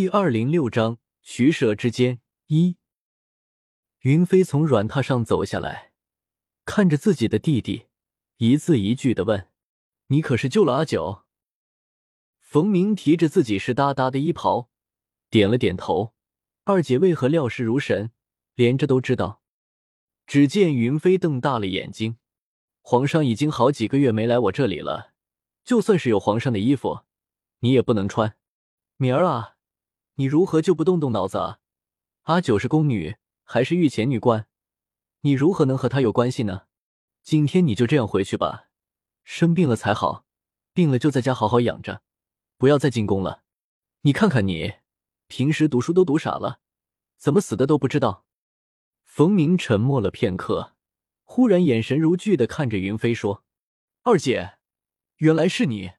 第二零六章取舍之间一。云飞从软榻上走下来，看着自己的弟弟，一字一句的问：“你可是救了阿九？”冯明提着自己湿哒哒的衣袍，点了点头。二姐为何料事如神，连这都知道？只见云飞瞪大了眼睛：“皇上已经好几个月没来我这里了，就算是有皇上的衣服，你也不能穿。明儿啊！”你如何就不动动脑子啊？阿九是宫女，还是御前女官，你如何能和她有关系呢？今天你就这样回去吧，生病了才好，病了就在家好好养着，不要再进宫了。你看看你，平时读书都读傻了，怎么死的都不知道？冯明沉默了片刻，忽然眼神如炬的看着云飞说：“二姐，原来是你，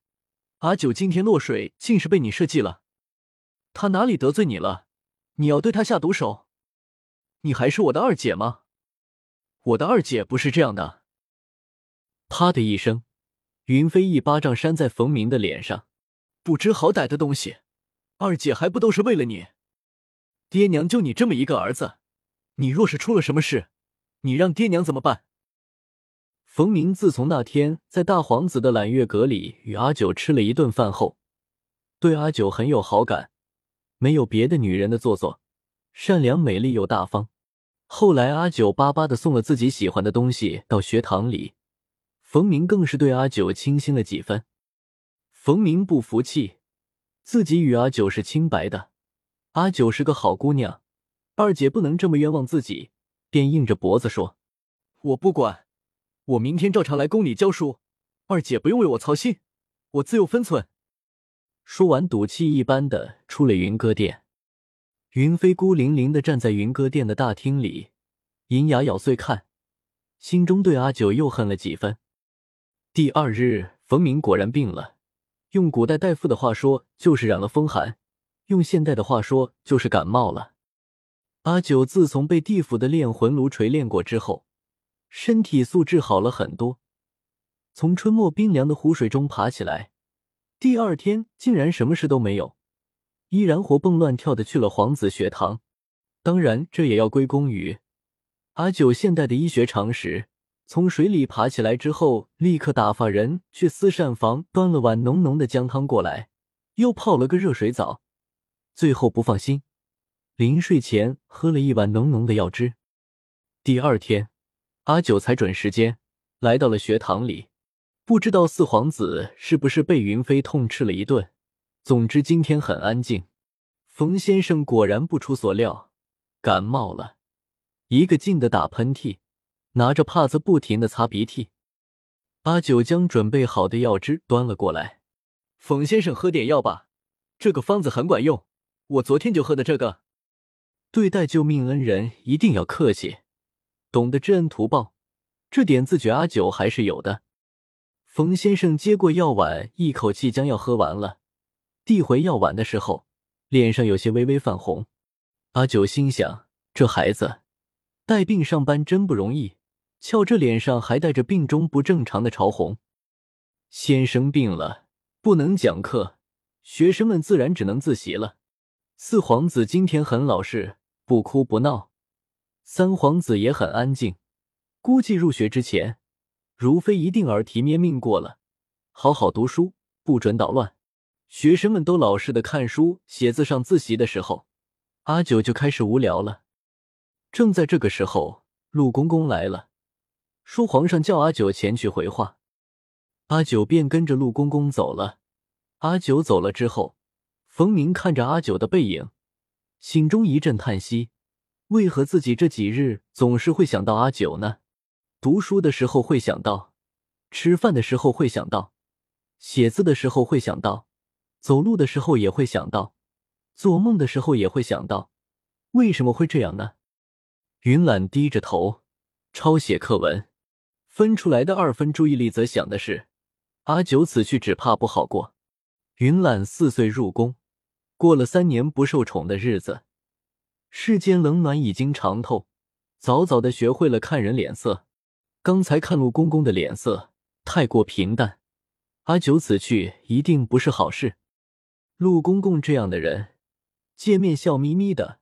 阿九今天落水，竟是被你设计了。”他哪里得罪你了？你要对他下毒手？你还是我的二姐吗？我的二姐不是这样的。啪的一声，云飞一巴掌扇在冯明的脸上。不知好歹的东西，二姐还不都是为了你？爹娘就你这么一个儿子，你若是出了什么事，你让爹娘怎么办？冯明自从那天在大皇子的揽月阁里与阿九吃了一顿饭后，对阿九很有好感。没有别的女人的做作，善良、美丽又大方。后来阿九巴巴的送了自己喜欢的东西到学堂里，冯明更是对阿九倾心了几分。冯明不服气，自己与阿九是清白的，阿九是个好姑娘，二姐不能这么冤枉自己，便硬着脖子说：“我不管，我明天照常来宫里教书，二姐不用为我操心，我自有分寸。”说完，赌气一般的出了云歌殿。云飞孤零零的站在云歌殿的大厅里，银牙咬碎看，心中对阿九又恨了几分。第二日，冯明果然病了，用古代大夫的话说，就是染了风寒；用现代的话说，就是感冒了。阿九自从被地府的炼魂炉锤炼过之后，身体素质好了很多，从春末冰凉的湖水中爬起来。第二天竟然什么事都没有，依然活蹦乱跳的去了皇子学堂。当然，这也要归功于阿九现代的医学常识。从水里爬起来之后，立刻打发人去私膳房端了碗浓浓的姜汤过来，又泡了个热水澡，最后不放心，临睡前喝了一碗浓浓的药汁。第二天，阿九才准时间来到了学堂里。不知道四皇子是不是被云飞痛斥了一顿。总之今天很安静。冯先生果然不出所料，感冒了，一个劲的打喷嚏，拿着帕子不停的擦鼻涕。阿九将准备好的药汁端了过来，冯先生喝点药吧，这个方子很管用，我昨天就喝的这个。对待救命恩人一定要客气，懂得知恩图报，这点自觉阿九还是有的。冯先生接过药碗，一口气将药喝完了，递回药碗的时候，脸上有些微微泛红。阿九心想：这孩子带病上班真不容易，瞧这脸上还带着病中不正常的潮红。先生病了，不能讲课，学生们自然只能自习了。四皇子今天很老实，不哭不闹；三皇子也很安静，估计入学之前。如非一定而提面命过了，好好读书，不准捣乱。学生们都老实的看书、写字、上自习的时候，阿九就开始无聊了。正在这个时候，陆公公来了，说皇上叫阿九前去回话。阿九便跟着陆公公走了。阿九走了之后，冯明看着阿九的背影，心中一阵叹息：为何自己这几日总是会想到阿九呢？读书的时候会想到，吃饭的时候会想到，写字的时候会想到，走路的时候也会想到，做梦的时候也会想到。为什么会这样呢？云懒低着头抄写课文，分出来的二分注意力则想的是阿九此去只怕不好过。云懒四岁入宫，过了三年不受宠的日子，世间冷暖已经尝透，早早的学会了看人脸色。刚才看陆公公的脸色太过平淡，阿九此去一定不是好事。陆公公这样的人，见面笑眯眯的，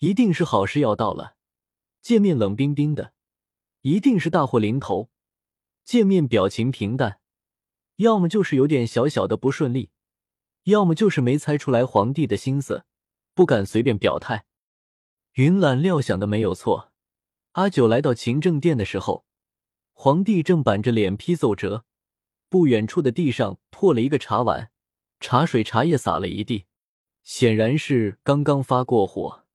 一定是好事要到了；见面冷冰冰的，一定是大祸临头；见面表情平淡，要么就是有点小小的不顺利，要么就是没猜出来皇帝的心思，不敢随便表态。云懒料想的没有错，阿九来到勤政殿的时候，皇帝正板着脸批奏折，不远处的地上破了一个茶碗，茶水、茶叶洒了一地，显然是刚刚发过火。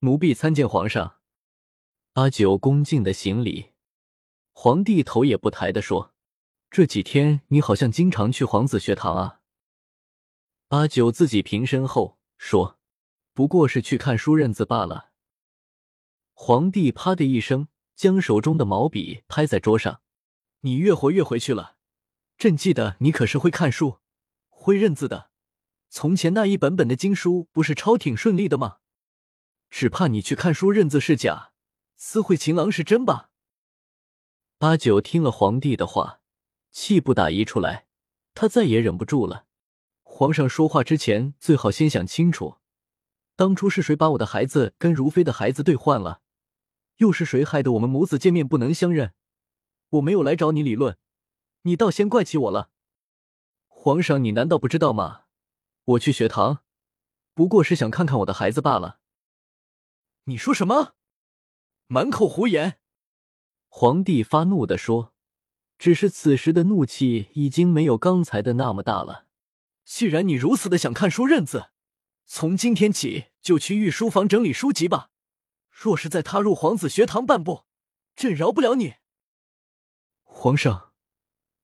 奴婢参见皇上。阿九恭敬的行礼，皇帝头也不抬的说：“这几天你好像经常去皇子学堂啊。”阿九自己平身后说。不过是去看书认字罢了。皇帝啪的一声，将手中的毛笔拍在桌上：“你越活越回去了。朕记得你可是会看书、会认字的。从前那一本本的经书不是抄挺顺利的吗？只怕你去看书认字是假，私会情郎是真吧？”八九听了皇帝的话，气不打一处来，他再也忍不住了。皇上说话之前，最好先想清楚。当初是谁把我的孩子跟如妃的孩子兑换了？又是谁害得我们母子见面不能相认？我没有来找你理论，你倒先怪起我了。皇上，你难道不知道吗？我去学堂，不过是想看看我的孩子罢了。你说什么？满口胡言！皇帝发怒的说，只是此时的怒气已经没有刚才的那么大了。既然你如此的想看书认字。从今天起，就去御书房整理书籍吧。若是再踏入皇子学堂半步，朕饶不了你。皇上，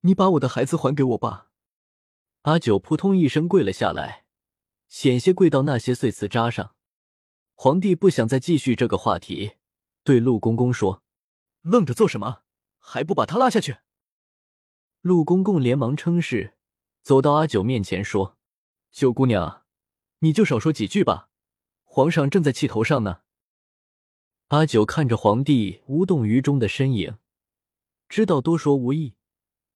你把我的孩子还给我吧！阿九扑通一声跪了下来，险些跪到那些碎瓷渣上。皇帝不想再继续这个话题，对陆公公说：“愣着做什么？还不把他拉下去！”陆公公连忙称是，走到阿九面前说：“九姑娘。”你就少说几句吧，皇上正在气头上呢。阿九看着皇帝无动于衷的身影，知道多说无益，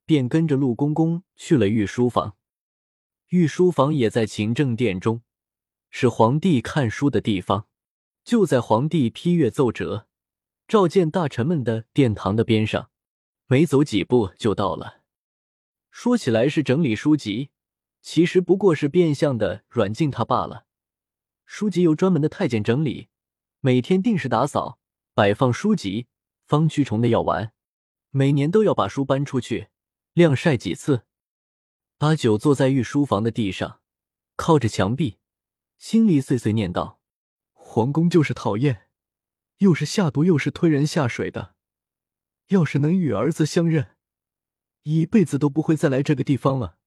便跟着陆公公去了御书房。御书房也在勤政殿中，是皇帝看书的地方。就在皇帝批阅奏折、召见大臣们的殿堂的边上，没走几步就到了。说起来是整理书籍。其实不过是变相的软禁他罢了。书籍由专门的太监整理，每天定时打扫，摆放书籍、方驱虫的药丸。每年都要把书搬出去晾晒几次。阿九坐在御书房的地上，靠着墙壁，心里碎碎念道：“皇宫就是讨厌，又是下毒又是推人下水的。要是能与儿子相认，一辈子都不会再来这个地方了。”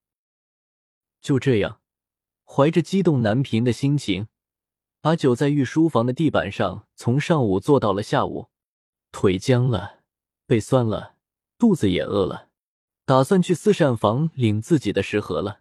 就这样，怀着激动难平的心情，把酒在御书房的地板上从上午坐到了下午，腿僵了，背酸了，肚子也饿了，打算去四膳房领自己的食盒了。